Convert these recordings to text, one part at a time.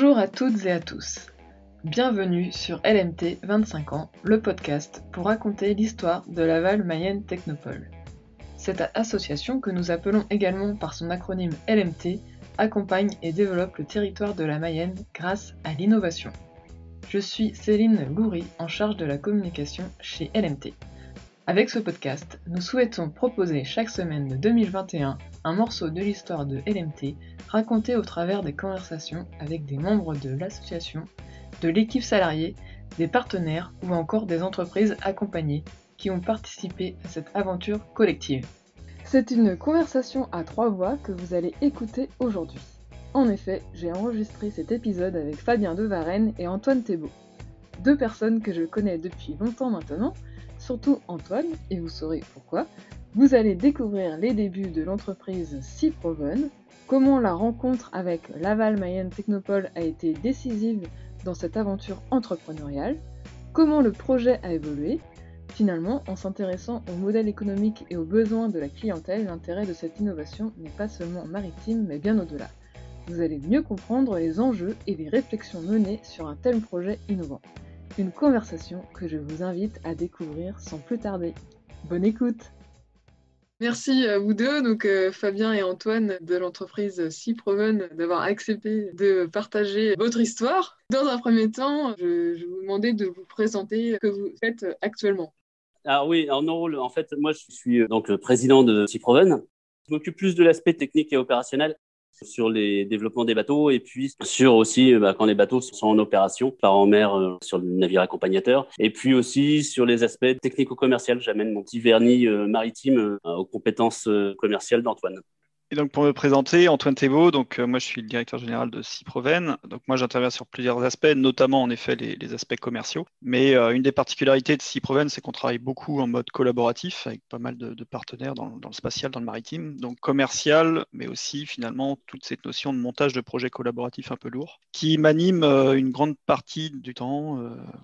Bonjour à toutes et à tous. Bienvenue sur LMT 25 ans, le podcast pour raconter l'histoire de Laval Mayenne Technopole. Cette association, que nous appelons également par son acronyme LMT, accompagne et développe le territoire de la Mayenne grâce à l'innovation. Je suis Céline Loury, en charge de la communication chez LMT. Avec ce podcast, nous souhaitons proposer chaque semaine de 2021 un morceau de l'histoire de LMT raconté au travers des conversations avec des membres de l'association, de l'équipe salariée, des partenaires ou encore des entreprises accompagnées qui ont participé à cette aventure collective. C'est une conversation à trois voix que vous allez écouter aujourd'hui. En effet, j'ai enregistré cet épisode avec Fabien de Varenne et Antoine Thébault. Deux personnes que je connais depuis longtemps maintenant, surtout Antoine, et vous saurez pourquoi. Vous allez découvrir les débuts de l'entreprise Ciproven, comment la rencontre avec Laval Mayenne Technopole a été décisive dans cette aventure entrepreneuriale, comment le projet a évolué. Finalement, en s'intéressant au modèle économique et aux besoins de la clientèle, l'intérêt de cette innovation n'est pas seulement maritime, mais bien au-delà. Vous allez mieux comprendre les enjeux et les réflexions menées sur un tel projet innovant. Une conversation que je vous invite à découvrir sans plus tarder. Bonne écoute Merci à vous deux, donc euh, Fabien et Antoine de l'entreprise Ciproven, d'avoir accepté de partager votre histoire. Dans un premier temps, je, je vous demander de vous présenter ce que vous faites actuellement. Alors oui, en rôle, en fait, moi je suis euh, donc le président de Ciproven. Je m'occupe plus de l'aspect technique et opérationnel sur les développements des bateaux et puis sur aussi euh, bah, quand les bateaux sont en opération, par en mer euh, sur le navire accompagnateur et puis aussi sur les aspects technico-commerciaux. J'amène mon petit vernis euh, maritime aux compétences commerciales d'Antoine. Et donc pour me présenter, Antoine Thébault, donc euh, moi je suis le directeur général de Ciproven. Donc moi j'interviens sur plusieurs aspects, notamment en effet les, aspects commerciaux. Mais euh, une des particularités de Ciproven, c'est qu'on travaille beaucoup en mode collaboratif avec pas mal de, partenaires dans, le spatial, dans le maritime. Donc commercial, mais aussi finalement toute cette notion de montage de projets collaboratifs un peu lourds, qui m'anime euh, une grande partie du temps.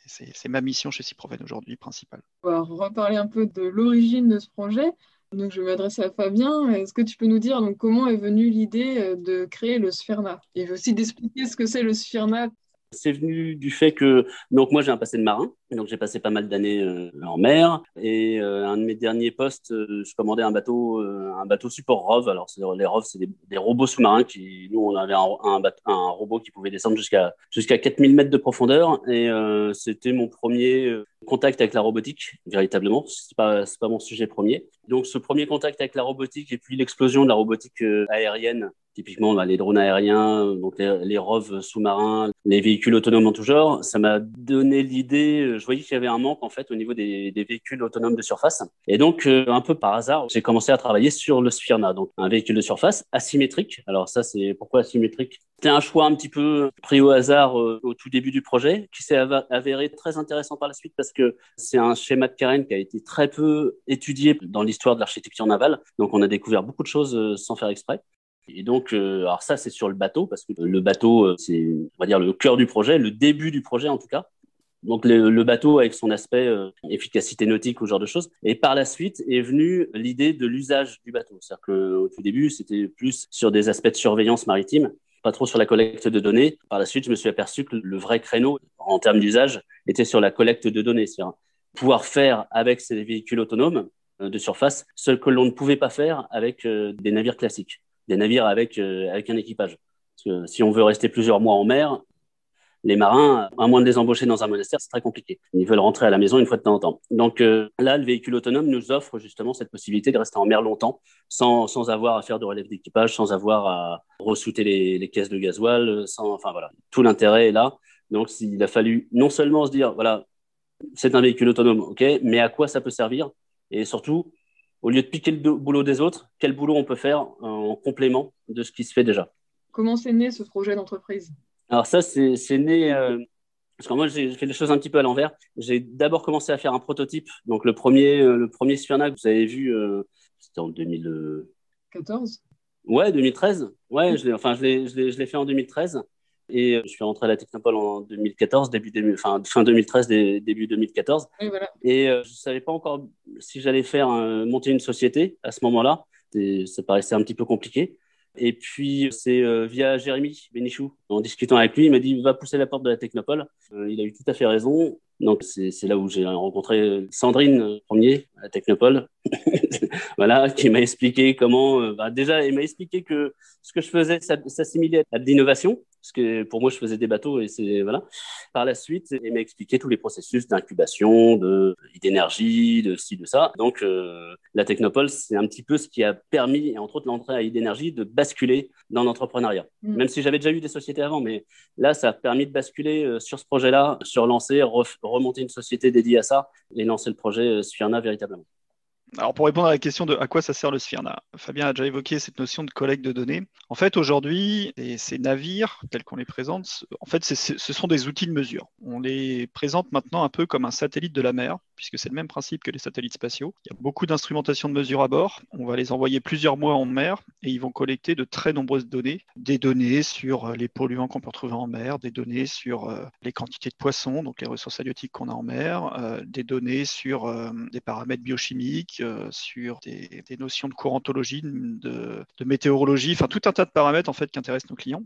c'est ma mission chez Ciproven aujourd'hui principale. On va reparler un peu de l'origine de ce projet. Donc, je vais m'adresser à Fabien. Est-ce que tu peux nous dire donc, comment est venue l'idée euh, de créer le Sphyrna Et aussi d'expliquer ce que c'est le Sphyrna c'est venu du fait que donc moi j'ai un passé de marin, donc j'ai passé pas mal d'années euh, en mer et euh, un de mes derniers postes, euh, je commandais un bateau, un bateau support ROV. Alors les ROV c'est des, robots sous-marins qui nous on avait un, un, robot qui pouvait descendre jusqu'à jusqu'à 4000 mètres de profondeur et c'était mon premier contact avec la robotique véritablement. C'est pas c'est pas mon sujet premier. Donc ce premier contact avec la robotique et puis l'explosion de la robotique aérienne typiquement bah, les drones aériens, donc les, les sous-marins, les véhicules autonomes en tout genre, ça m'a donné l'idée, euh, je voyais qu'il y avait un manque en fait au niveau des, des véhicules autonomes de surface. Et donc, euh, un peu par hasard, j'ai commencé à travailler sur le Sphyrna, donc un véhicule de surface asymétrique. Alors ça, c'est pourquoi asymétrique? C'était un choix un petit peu pris au hasard euh, au tout début du projet, qui s'est avéré très intéressant par la suite parce que c'est un schéma de carène qui a été très peu étudié dans l'histoire de l'architecture navale. Donc, on a découvert beaucoup de choses sans faire exprès. Et donc, euh, alors ça, c'est sur le bateau, parce que le bateau, euh, c'est, on va dire, le cœur du projet, le début du projet en tout cas. Donc, le, bateau avec son aspect euh, efficacité nautique ou ce genre de choses. Et par la suite est venue l'idée de l'usage du bateau. C'est-à-dire qu'au tout début, c'était plus sur des aspects de surveillance maritime, pas trop sur la collecte de données. Par la suite, je me suis aperçu que le vrai créneau, en termes d'usage, était sur la collecte de données. C'est-à-dire pouvoir faire avec ces véhicules autonomes de surface ce que l'on ne pouvait pas faire avec des navires classiques des navires avec, euh, avec un équipage. Parce que si on veut rester plusieurs mois en mer, les marins, à moins de les embaucher dans un monastère, c'est très compliqué. Ils veulent rentrer à la maison une fois de temps en temps. Donc euh, là, le véhicule autonome nous offre justement cette possibilité de rester en mer longtemps, sans, sans avoir à faire de relève d'équipage, sans avoir à ressouter les, caisses de gasoil, sans, enfin voilà, tout l'intérêt est là. Donc il a fallu non seulement se dire, voilà, c'est un véhicule autonome, ok, mais à quoi ça peut servir? Et surtout, au lieu de piquer le boulot des autres, quel boulot on peut faire en complément de ce qui se fait déjà? Comment c'est né ce projet d'entreprise? Alors ça, c'est né... Euh, parce que moi, j'ai fait les choses un petit peu à l'envers. J'ai d'abord commencé à faire un prototype. Donc, le premier, euh, le premier que vous avez vu, euh, c'était en 2014 Ouais, 2013. Ouais, je enfin, je l'ai fait en 2013. Et je suis rentré à la Technopole en 2014, début, enfin, fin 2013, début 2014. Et je ne savais pas encore si j'allais faire monter une société à ce moment-là. Ça paraissait un petit peu compliqué. Et puis, c'est euh, via Jérémy Bénichou, en discutant avec lui, il m'a dit va pousser la porte de la Technopole. Euh, il a eu tout à fait raison. Donc, c'est là où j'ai rencontré Sandrine euh, premier à Technopole, voilà, qui m'a expliqué comment. Bah, déjà, il m'a expliqué que ce que je faisais s'assimilait à de l'innovation, parce que pour moi, je faisais des bateaux et c'est voilà. Par la suite, il m'a expliqué tous les processus d'incubation, de d'énergie, de ci, de ça. Donc, euh, la Technopole, c'est un petit peu ce qui a permis, entre autres l'entrée à idénergie, de basculer dans l'entrepreneuriat. Mm. Même si j'avais déjà eu des sociétés avant, mais là, ça a permis de basculer euh, sur ce projet-là, sur lancer, remonter une société dédiée à ça et lancer le projet euh, véritablement. Alors pour répondre à la question de à quoi ça sert le Sphyrna, Fabien a déjà évoqué cette notion de collecte de données. En fait, aujourd'hui, ces navires tels qu'on les présente, en fait, ce sont des outils de mesure. On les présente maintenant un peu comme un satellite de la mer, puisque c'est le même principe que les satellites spatiaux. Il y a beaucoup d'instrumentation de mesure à bord. On va les envoyer plusieurs mois en mer et ils vont collecter de très nombreuses données. Des données sur euh, les polluants qu'on peut retrouver en mer, des données sur euh, les quantités de poissons, donc les ressources halieutiques qu'on a en mer, euh, des données sur des paramètres biochimiques, sur des, notions de courantologie, de, de météorologie, enfin tout un tas de paramètres en fait qui intéressent nos clients.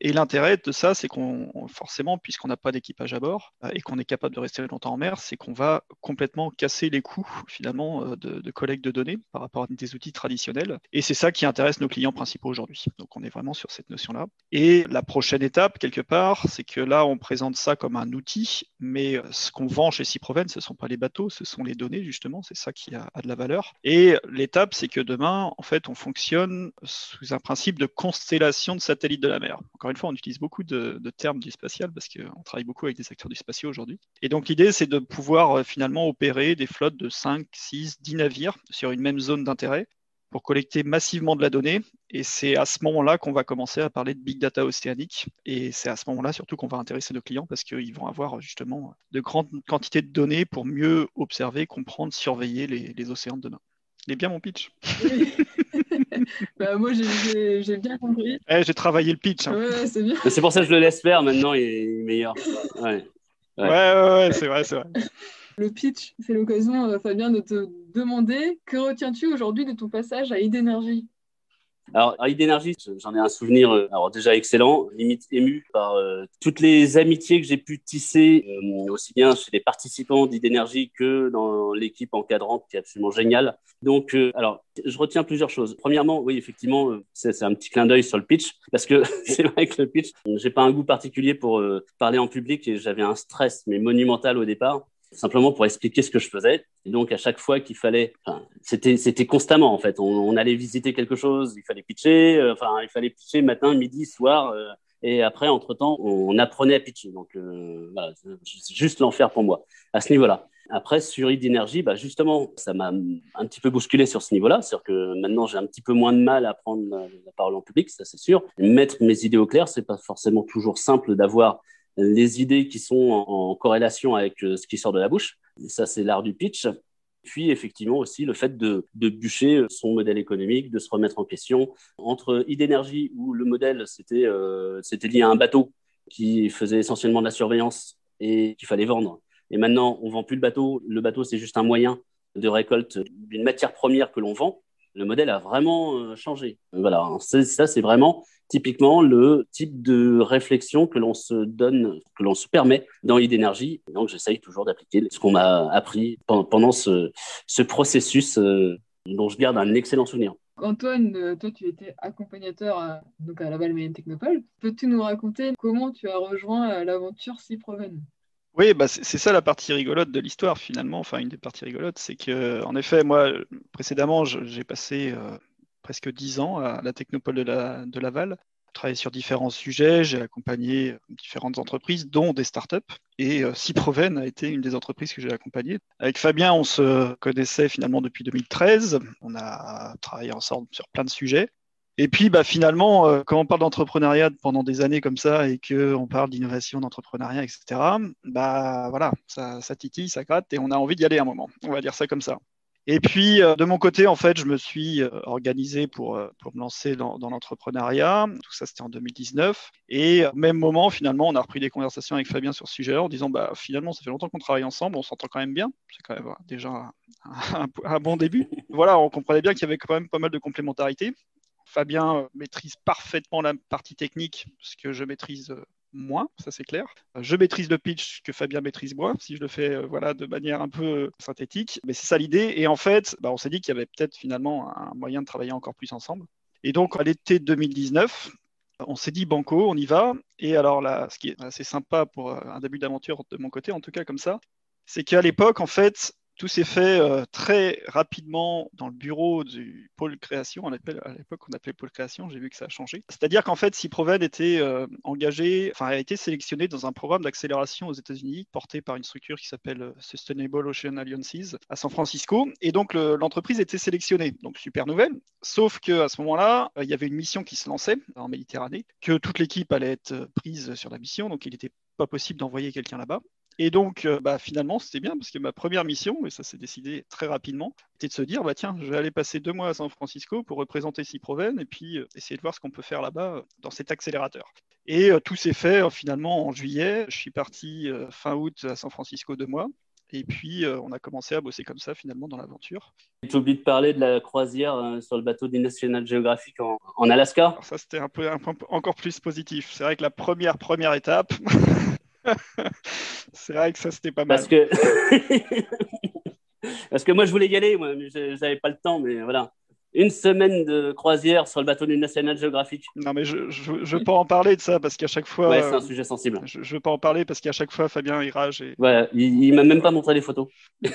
Et l'intérêt de ça, c'est qu'on, forcément, puisqu'on n'a pas d'équipage à bord euh, et qu'on est capable de rester longtemps en mer, c'est qu'on va complètement casser les coûts, finalement, euh, de, collecte de données par rapport à des outils traditionnels. Et c'est ça qui intéresse nos clients principaux aujourd'hui. Donc, on est vraiment sur cette notion-là. Et la prochaine étape, quelque part, c'est que là, on présente ça comme un outil, mais euh, ce qu'on vend chez Ciproven, ce ne sont pas les bateaux, ce sont les données, justement. C'est ça qui a, a de la valeur. Et l'étape, c'est que demain, en fait, on fonctionne sous un principe de constellation de satellites de la mer. Encore fois, on utilise beaucoup de, termes du spatial parce qu'on travaille beaucoup avec des acteurs du spatial aujourd'hui. Et donc, l'idée, c'est de pouvoir euh, finalement opérer des flottes de 5, 6, 10 navires sur une même zone d'intérêt pour collecter massivement de la donnée. Et c'est à ce moment-là qu'on va commencer à parler de big data océanique. Et c'est à ce moment-là surtout qu'on va intéresser nos clients parce qu'ils vont avoir justement de grandes quantités de données pour mieux observer, comprendre, surveiller les, océans de demain. Il est bien mon pitch. bah, moi, j'ai bien compris. Eh, j'ai travaillé le pitch. Hein. Ouais, c'est bien. C'est pour ça que je le laisse faire. Maintenant, il est meilleur. Ouais, ouais, ouais, c'est vrai, c'est vrai. Le pitch, c'est l'occasion, euh, Fabien, de te demander que retiens-tu aujourd'hui de ton passage à Idénergie alors, Idénergie, j'en ai un souvenir euh, alors déjà excellent, limite ému par euh, toutes les amitiés que j'ai pu tisser, euh, aussi bien chez les participants d'Idénergie que dans l'équipe encadrante qui est absolument géniale. Donc, alors, je retiens plusieurs choses. Premièrement, oui, effectivement, c'est un petit clin d'œil sur le pitch, parce que c'est vrai que le pitch, j'ai pas un goût particulier pour parler en public et j'avais un stress, mais monumental au départ simplement pour expliquer ce que je faisais. Et donc, à chaque fois qu'il fallait, c'était, c'était constamment, en fait. On, allait visiter quelque chose, il fallait pitcher, euh, enfin, il fallait pitcher matin, midi, soir. Euh, et après, entre-temps, on, apprenait à pitcher. Donc, euh, voilà, c'est juste l'enfer pour moi, à ce niveau-là. Après, sur e bah, justement, ça m'a un petit peu bousculé sur ce niveau-là. C'est-à-dire que maintenant, j'ai un petit peu moins de mal à prendre la parole en public, ça c'est sûr. Mettre mes idées au clair, c'est pas forcément toujours simple d'avoir les idées qui sont en, corrélation avec euh, ce qui sort de la bouche. ça, c'est l'art du pitch. Puis effectivement aussi le fait de, de, bûcher son modèle économique, de se remettre en question. Entre Idénergie, où le modèle c'était euh, c'était lié à un bateau qui faisait essentiellement de la surveillance et qu'il fallait vendre. Et maintenant, on vend plus le bateau. Le bateau, c'est juste un moyen de récolte d'une matière première que l'on vend. Le modèle a vraiment euh, changé. Voilà, ça, c'est vraiment typiquement le type de réflexion que l'on se donne, que l'on se permet dans l'idénergie. Donc, j'essaye toujours d'appliquer ce qu'on m'a appris pendant ce, ce processus euh, dont je garde un excellent souvenir. Antoine, euh, toi, tu étais accompagnateur à, donc à Mayenne Technopole. Peux-tu nous raconter comment tu as rejoint euh, l'aventure Ciproven oui, bah c'est ça la partie rigolote de l'histoire finalement. Enfin, une des parties rigolotes, c'est que, en effet, moi, précédemment, j'ai passé presque dix ans à la Technopole de, la, de Laval. Travaillé sur différents sujets, j'ai accompagné différentes entreprises, dont des startups. Et euh, Ciproven a été une des entreprises que j'ai accompagnées. Avec Fabien, on se connaissait finalement depuis 2013. On a travaillé ensemble sur plein de sujets. Et puis, bah, finalement, euh, quand on parle d'entrepreneuriat pendant des années comme ça et qu'on parle d'innovation, d'entrepreneuriat, etc., bah voilà, ça, titille, ça gratte et on a envie d'y aller un moment. On va dire ça comme ça. Et puis, euh, de mon côté, en fait, je me suis euh, organisé pour, pour me lancer dans, dans l'entrepreneuriat. Tout ça, c'était en 2019. Et au même moment, finalement, on a repris des conversations avec Fabien sur ce sujet en disant, bah, finalement, ça fait longtemps qu'on travaille ensemble, on s'entend quand même bien. C'est quand même déjà un, un, bon début. Voilà, on comprenait bien qu'il y avait quand même pas mal de complémentarité Fabien maîtrise parfaitement la partie technique, ce que je maîtrise moins, ça c'est clair. Je maîtrise le pitch que Fabien maîtrise moins, si je le fais voilà, de manière un peu synthétique. Mais c'est ça l'idée. Et en fait, bah, on s'est dit qu'il y avait peut-être finalement un moyen de travailler encore plus ensemble. Et donc, à l'été 2019, on s'est dit banco, on y va. Et alors là, ce qui est assez sympa pour un début d'aventure de mon côté, en tout cas comme ça, c'est qu'à l'époque, en fait, tout s'est fait euh, très rapidement dans le bureau du pôle création. à l'époque, on appelait pôle création. J'ai vu que ça a changé. C'est-à-dire qu'en fait, Ciproven était euh, engagé, enfin, a été sélectionné dans un programme d'accélération aux États-Unis porté par une structure qui s'appelle euh, Sustainable Ocean Alliances à San Francisco. Et donc, l'entreprise était sélectionnée. Donc, super nouvelle. Sauf qu'à ce moment-là, il y avait une mission qui se lançait en Méditerranée, que toute l'équipe allait être prise sur la mission. Donc, il n'était pas possible d'envoyer quelqu'un là-bas. Et donc, euh, bah, finalement, c'était bien parce que ma première mission, et ça s'est décidé très rapidement, était de se dire bah, tiens, je vais aller passer deux mois à San Francisco pour représenter Ciproven et puis euh, essayer de voir ce qu'on peut faire là-bas euh, dans cet accélérateur. Et tout s'est fait finalement en juillet. Je suis parti fin août à San Francisco deux mois. Et puis, on a commencé à bosser comme ça, finalement, dans l'aventure. Tu oublié de parler de la croisière sur le bateau du National Geographic en, Alaska? Ça, c'était un peu, un peu encore plus positif. C'est vrai que la première, première étape, c'est vrai que ça, c'était pas mal. Parce que... Parce que moi, je voulais y aller, moi, mais j'avais pas le temps, mais voilà. Une semaine de croisière sur le bateau du National Geographic. Non, mais je, je, peux en parler de ça parce qu'à chaque fois. Ouais, c'est un sujet sensible. Je, je peux en parler parce qu'à chaque fois, Fabien il rage. Et... Ouais, il, il m'a même pas montré les photos.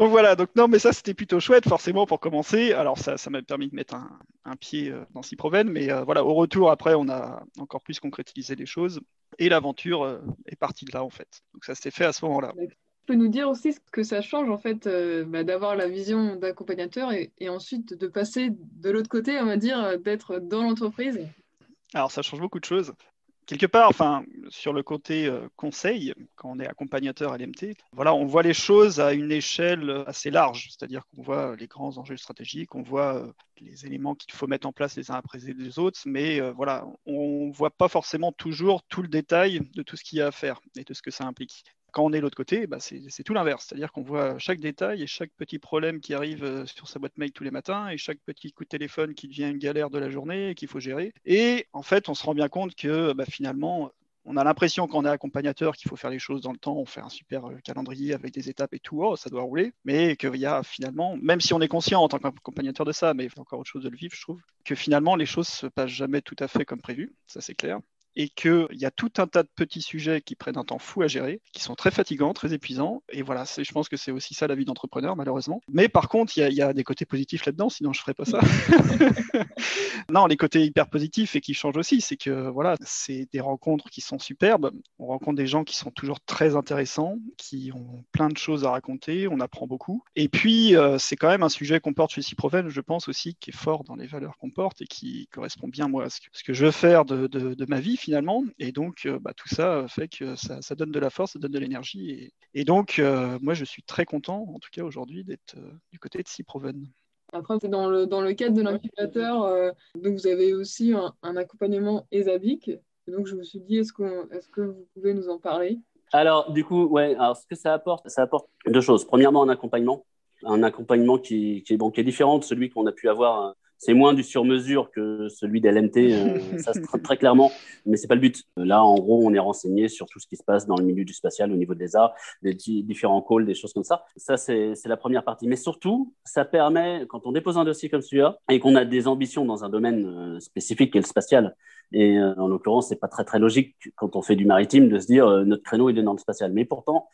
Donc voilà, donc non, mais ça c'était plutôt chouette, forcément pour commencer. Alors ça, ça m'a permis de mettre un, pied euh, dans Ciproven, mais euh, voilà, au retour après, on a encore plus concrétisé les choses et l'aventure euh, est partie de là en fait. Donc ça s'était fait à ce moment-là. Tu peux nous dire aussi ce que ça change en fait bah, d'avoir la vision d'accompagnateur et, et, ensuite de passer de l'autre côté, on va dire, d'être dans l'entreprise alors, ça change beaucoup de choses quelque part, enfin, sur le côté euh, conseil, quand on est accompagnateur à l'MT, on voit les choses à une échelle assez large, c'est-à-dire qu'on voit les grands enjeux stratégiques, on voit euh, les éléments qu'il faut mettre en place les uns après les autres, mais euh, voilà, on ne voit pas forcément toujours tout le détail de tout ce qu'il y a à faire et de ce que ça implique. Quand on est de l'autre côté, bah, c'est tout l'inverse. C'est-à-dire qu'on voit chaque détail et chaque petit problème qui arrive euh, sur sa boîte mail tous les matins et chaque petit coup de téléphone qui devient une galère de la journée et qu'il faut gérer. Et en fait, on se rend bien compte que bah, finalement, on a l'impression quand on est accompagnateur qu'il faut faire les choses dans le temps, on fait un super euh, calendrier avec des étapes et tout, oh, ça doit rouler, mais qu'il y a finalement, même si on est conscient en tant qu'accompagnateur de ça, mais c'est encore autre chose de le vivre, je trouve, que finalement les choses se passent jamais tout à fait comme prévu, ça c'est clair et qu'il y a tout un tas de petits sujets qui prennent un temps fou à gérer, qui sont très fatigants, très épuisants. Et voilà, je pense que c'est aussi ça la vie d'entrepreneur, malheureusement. Mais par contre, il y, a des côtés positifs là-dedans, sinon je ne ferais pas ça. non, les côtés hyper positifs et qui changent aussi, c'est que voilà, c'est des rencontres qui sont superbes. On rencontre des gens qui sont toujours très intéressants, qui ont plein de choses à raconter, on apprend beaucoup. Et puis, euh, c'est quand même un sujet qu'on porte chez Ciproven, je pense aussi, qui est fort dans les valeurs qu'on porte et qui correspond bien, moi, à ce que, je veux faire de, de ma vie finalement. Et donc, euh, bah, tout ça fait que ça, donne de la force, ça donne de l'énergie. Et, donc, euh, moi, je suis très content, en tout cas aujourd'hui, d'être euh, du côté de Ciproven. Après, c'est dans le, dans le cadre de l'incubateur, donc vous avez aussi un, accompagnement ESABIC. Donc, je me suis dit, est-ce, est-ce que vous pouvez nous en parler? Alors, du coup, ouais, alors ce que ça apporte, ça apporte deux choses. Premièrement, un accompagnement, un accompagnement qui, qui, est, bon, qui est différent de celui qu'on a pu avoir c'est moins du sur-mesure que celui d'LMT, euh, ça se très clairement, mais c'est pas le but. Là, en gros, on est renseigné sur tout ce qui se passe dans le milieu du spatial au niveau des arts, des différents calls, des choses comme ça. Ça, c'est la première partie. Mais surtout, ça permet, quand on dépose un dossier comme celui-là et qu'on a des ambitions dans un domaine euh, spécifique qui est le spatial, et euh, en l'occurrence, c'est pas très très logique quand on fait du maritime de se dire notre créneau il est dans le spatial. Mais pourtant,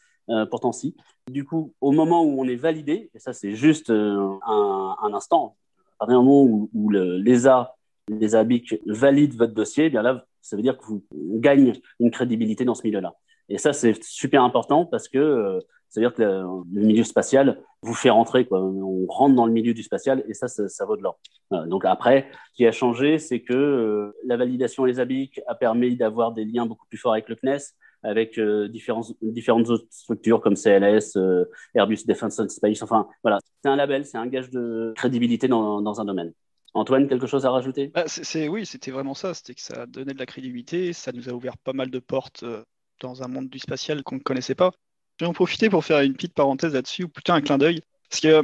pourtant si. Du coup, au moment où on est validé, et ça c'est juste un, un instant, à partir moment où, l'ESA, les ABIC votre dossier, eh bien là, ça veut dire que vous gagnez une crédibilité dans ce milieu-là. Et ça, c'est super important parce que euh, ça veut dire que le, milieu spatial vous fait rentrer. On rentre dans le milieu du spatial et ça, ça, vaut de l'or. Donc après, ce qui a changé, c'est que euh, la validation les ABIC a permis d'avoir des liens beaucoup plus forts avec le CNES, avec euh, différentes, autres structures comme CLS, euh, Airbus Defence and Space. Enfin, voilà, c'est un label, c'est un gage de crédibilité dans, dans, un domaine. Antoine, quelque chose à rajouter? Bah, c'est, Oui, c'était vraiment ça. C'était que ça donnait de la crédibilité. Ça nous a ouvert pas mal de portes euh, dans un monde du spatial qu'on ne connaissait pas. Je vais en profiter pour faire une petite parenthèse là-dessus, ou plutôt un clin d'œil. Parce que,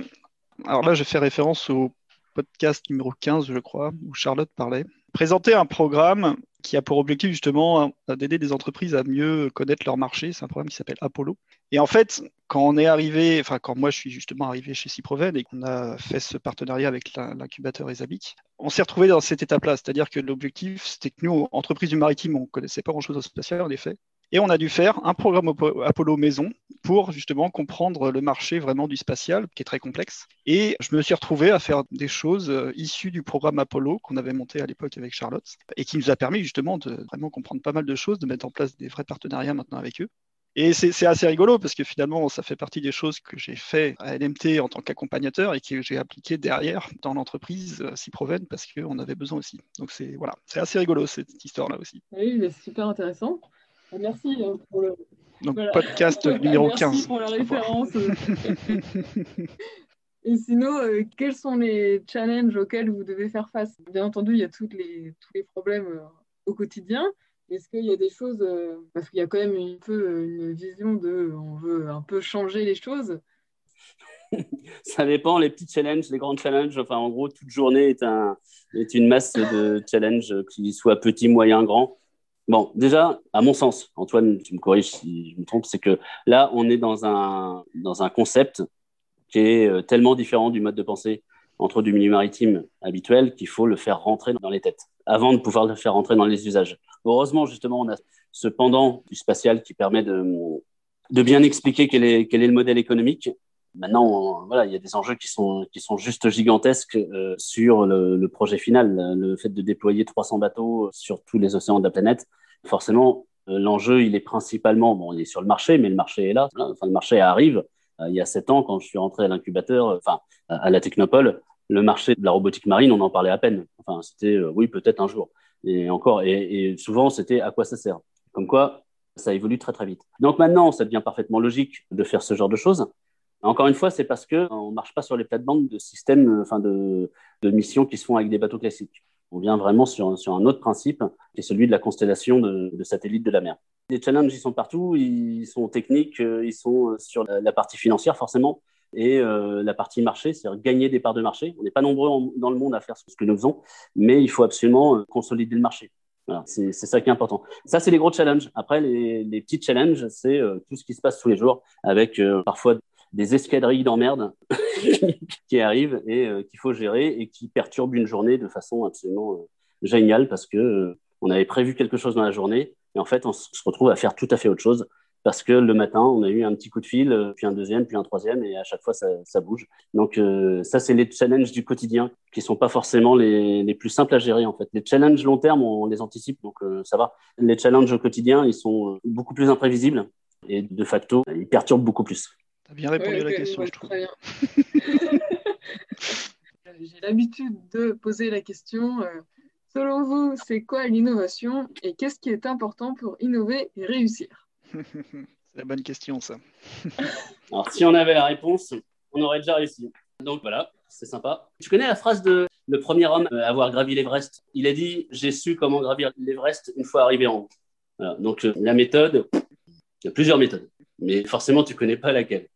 alors là, je fais référence au podcast numéro 15, je crois, où Charlotte parlait. Présenter un programme qui a pour objectif justement d'aider des entreprises à mieux connaître leur marché. C'est un programme qui s'appelle Apollo. Et en fait, quand on est arrivé, enfin quand moi je suis justement arrivé chez Ciproven et qu'on a fait ce partenariat avec l'incubateur ESABIC, on s'est retrouvé dans cette étape-là. C'est-à-dire que l'objectif, c'était que nous, entreprises du maritime, on ne connaissait pas grand-chose au spatial en effet. Et on a dû faire un programme Apollo maison pour justement comprendre le marché vraiment du spatial, qui est très complexe. Et je me suis retrouvé à faire des choses euh, issues du programme Apollo qu'on avait monté à l'époque avec Charlotte, et qui nous a permis justement de vraiment comprendre pas mal de choses, de mettre en place des vrais partenariats maintenant avec eux. Et c'est assez rigolo parce que finalement, ça fait partie des choses que j'ai fait à LMT en tant qu'accompagnateur et que j'ai appliqué derrière dans l'entreprise euh, Ciproven parce qu'on avait besoin aussi. Donc c'est voilà, c'est assez rigolo cette histoire-là aussi. Oui, c'est super intéressant. Merci euh, pour le. Donc, podcast numéro 15. Merci pour la référence. Et sinon, euh, quels sont les challenges auxquels vous devez faire face? Bien entendu, il y a toutes les, tous les problèmes euh, au quotidien. Est-ce qu'il y a des choses, parce qu'il y a quand même un peu une vision de on veut un peu changer les choses Ça dépend, les petits challenges, les grands challenges. Enfin, en gros, toute journée est, un, est une masse de challenges, qu'ils soient petits, moyens, grands. Bon, déjà, à mon sens, Antoine, tu me corriges si je me trompe, c'est que là, on est dans un, dans un concept qui est euh, tellement différent du mode de pensée entre du milieu maritime habituel qu'il faut le faire rentrer dans les têtes avant de pouvoir le faire rentrer dans les usages. Heureusement, justement, on a ce pendant du spatial qui permet de, bien expliquer quel est le modèle économique. Maintenant, voilà, il y a des enjeux qui sont, qui sont juste gigantesques euh, sur le, le, projet final. Le fait de déployer 300 bateaux sur tous les océans de la planète, forcément, euh, l'enjeu, il est principalement, bon, il est sur le marché, mais le marché est là. Enfin, le marché arrive. Euh, il y a sept ans, quand je suis rentré à l'incubateur, enfin, à la Technopole, le marché de la robotique marine, on en parlait à peine. Enfin, c'était, oui, peut-être un jour. Et encore, et souvent, c'était à quoi ça sert. Comme quoi, ça évolue très très vite. Donc maintenant, ça devient parfaitement logique de faire ce genre de choses. Encore une fois, c'est parce qu'on ne marche pas sur les plates-bandes de systèmes, enfin de, missions qui se font avec des bateaux classiques. On vient vraiment sur, un autre principe, qui est celui de la constellation de, satellites de la mer. Les challenges, ils sont partout, ils sont techniques, euh, ils sont sur la, partie financière forcément, et euh, la partie marché, c'est-à-dire gagner des parts de marché. On n'est pas nombreux dans le monde à faire ce que nous faisons, mais il faut absolument euh, consolider le marché. C'est ça qui est important. Ça, c'est les gros challenges. Après, les, petits challenges, c'est euh, tout ce qui se passe tous les jours, avec euh, parfois des escadrilles d'emmerde qui arrivent et euh, qu'il faut gérer et qui perturbent une journée de façon absolument euh, géniale parce que euh, on avait prévu quelque chose dans la journée et en fait on se retrouve à faire tout à fait autre chose parce que le matin on a eu un petit coup de fil, puis un deuxième, puis un troisième et à chaque fois ça, bouge. Donc ça c'est les challenges du quotidien qui sont pas forcément les, les, plus simples à gérer en fait. Les challenges long terme on les anticipe donc ça va. Les challenges au quotidien ils sont beaucoup plus imprévisibles et de facto ils perturbent beaucoup plus bien répondu à la question, je trouve. J'ai l'habitude de poser la question. Euh, selon vous, c'est quoi l'innovation et qu'est-ce qui est important pour innover et réussir? C'est la bonne question, ça. Alors, si on avait la réponse, on aurait déjà réussi. Donc voilà, c'est sympa. Tu connais la phrase de le premier homme à avoir gravi l'Everest? Il a dit J'ai su comment gravir l'Everest une fois arrivé en haut. Donc euh, la méthode, il y a plusieurs méthodes, mais forcément, tu connais pas laquelle.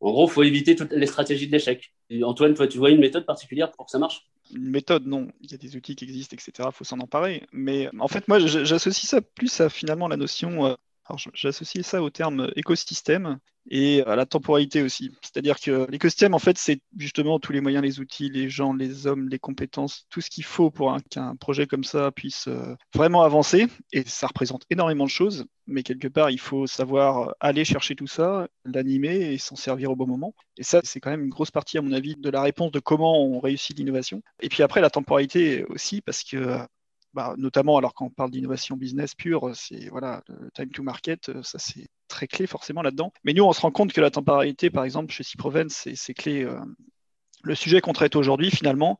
En gros, il faut éviter toutes les stratégies de l'échec. Antoine, toi, tu vois une méthode particulière pour que ça marche? Une méthode, non. Il y a des outils qui existent, etc. Il faut s'en emparer. Mais en fait, moi, j'associe ça plus à finalement la notion euh, j'associe ça au terme écosystème et à la temporalité aussi. C'est-à-dire que l'écosystème, en fait, c'est justement tous les moyens, les outils, les gens, les hommes, les compétences, tout ce qu'il faut pour qu'un projet comme ça puisse euh, vraiment avancer. Et ça représente énormément de choses, mais quelque part, il faut savoir aller chercher tout ça, l'animer et s'en servir au bon moment. Et ça, c'est quand même une grosse partie, à mon avis, de la réponse de comment on réussit l'innovation. Et puis après, la temporalité aussi, parce que bah, notamment alors quand on parle d'innovation business pure, c'est voilà, le time to market, euh, ça c'est très clé forcément là-dedans. Mais nous, on se rend compte que la temporalité, par exemple, chez Ciproven, c'est clé. Euh, le sujet qu'on traite aujourd'hui, finalement,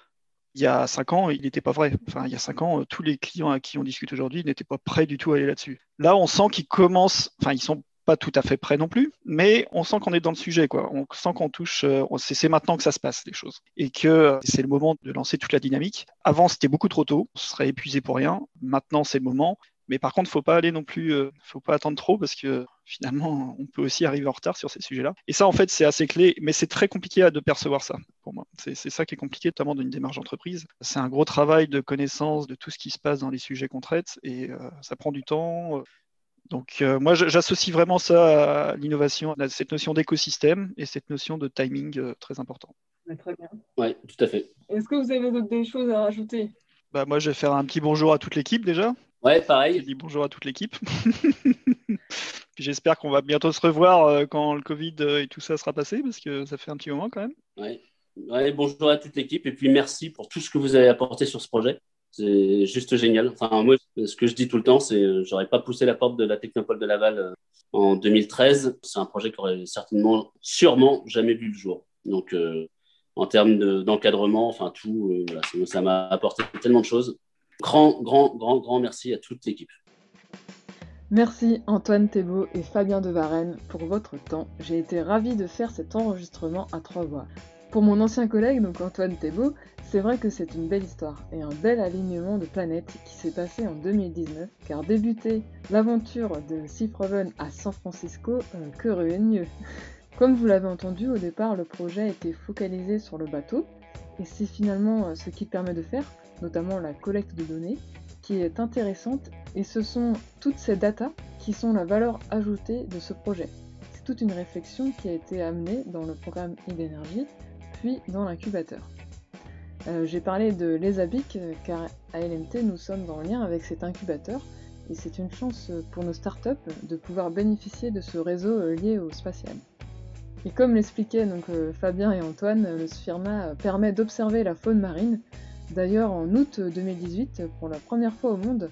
il y a cinq ans, il n'était pas vrai. Enfin, il y a cinq ans, euh, tous les clients à qui on discute aujourd'hui n'étaient pas prêts du tout à aller là-dessus. Là, on sent qu'ils commencent, enfin, ils sont pas tout à fait prêt non plus, mais on sent qu'on est dans le sujet, quoi. On sent qu'on touche, euh, c'est maintenant que ça se passe, les choses. Et que euh, c'est le moment de lancer toute la dynamique. Avant, c'était beaucoup trop tôt, on serait épuisé pour rien. Maintenant, c'est le moment. Mais par contre, faut pas aller non plus, euh, faut pas attendre trop parce que finalement, on peut aussi arriver en retard sur ces sujets-là. Et ça, en fait, c'est assez clé, mais c'est très compliqué de percevoir ça pour moi. C'est ça qui est compliqué, notamment d'une démarche d'entreprise. C'est un gros travail de connaissance de tout ce qui se passe dans les sujets qu'on traite et ça prend du temps. Donc moi, j'associe vraiment ça à l'innovation, à cette notion d'écosystème et cette notion de timing très important. Très bien. Oui, tout à fait. Est-ce que vous avez des choses à rajouter? Bah, Moi, je vais faire un petit bonjour à toute l'équipe déjà. Ouais, pareil. Je dis bonjour à toute l'équipe. J'espère qu'on va bientôt se revoir euh, quand le Covid euh, et tout ça sera passé, parce que ça fait un petit moment quand même. Ouais. ouais bonjour à toute l'équipe et puis merci pour tout ce que vous avez apporté sur ce projet. C'est juste génial. Enfin, moi, ce que je dis tout le temps, c'est euh, j'aurais pas poussé la porte de la Technopole de Laval en 2013. C'est un projet qui aurait certainement, sûrement jamais vu le jour. Donc, en termes d'encadrement, enfin tout, ça m'a apporté tellement de choses. Grand, grand, grand, grand merci à toute l'équipe. Merci Antoine Thébault et Fabien de Varenne pour votre temps. J'ai été ravi de faire cet enregistrement à trois voix. Pour mon ancien collègue, donc Antoine Thébault, c'est vrai que c'est une belle histoire et un bel alignement de planètes qui s'est passé en 2019, car débuter l'aventure de Sea à San Francisco, euh, que mieux Comme vous l'avez entendu, au départ, le projet était focalisé sur le bateau, et c'est finalement euh, ce qui permet de faire, notamment la collecte de données, qui est intéressante, et ce sont toutes ces datas qui sont la valeur ajoutée de ce projet. C'est toute une réflexion qui a été amenée dans le programme e puis dans l'incubateur. Euh, j'ai parlé de l'ESABIC, euh, car à LMT, nous sommes en lien avec cet incubateur, et c'est une chance pour nos startups de pouvoir bénéficier de ce réseau lié au spatial. Et comme l'expliquaient donc euh, Fabien et Antoine, le SFIRMA permet d'observer la faune marine. D'ailleurs, en août 2018, pour la première fois au monde,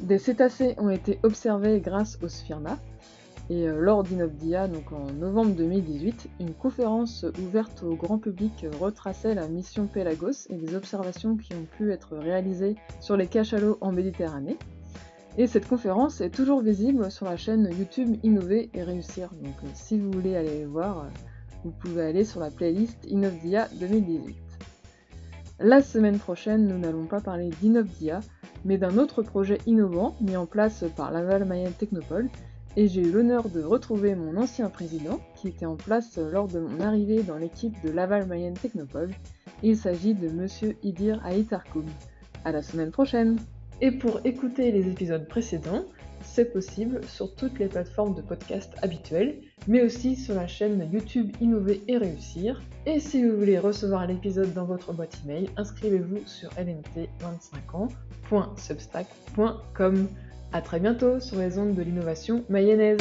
des cétacés ont été observés grâce au SFIRMA. Et euh, lors d'Inobdia, donc en novembre 2018, une conférence ouverte au grand public retraçait la mission Pelagos et les observations qui ont pu être réalisées sur les cachalots en Méditerranée. Et cette conférence est toujours visible sur la chaîne YouTube Innover et Réussir. Donc euh, si vous voulez aller voir, euh, vous pouvez aller sur la playlist Innovdia 2018. La semaine prochaine, nous n'allons pas parler d'Innovdia, mais d'un autre projet innovant mis en place par Laval Mayenne Technopole. Et j'ai eu l'honneur de retrouver mon ancien président, qui était en place lors de mon arrivée dans l'équipe de Laval Mayenne Technopole. Il s'agit de Monsieur Idir Aïtarkoum. À la semaine prochaine! Et pour écouter les épisodes précédents, c'est possible sur toutes les plateformes de podcast habituelles, mais aussi sur la chaîne YouTube Innover et Réussir. Et si vous voulez recevoir l'épisode dans votre boîte email, inscrivez-vous sur lmt25ans.substack.com. A très bientôt sur les ondes de l'innovation mayonnaise.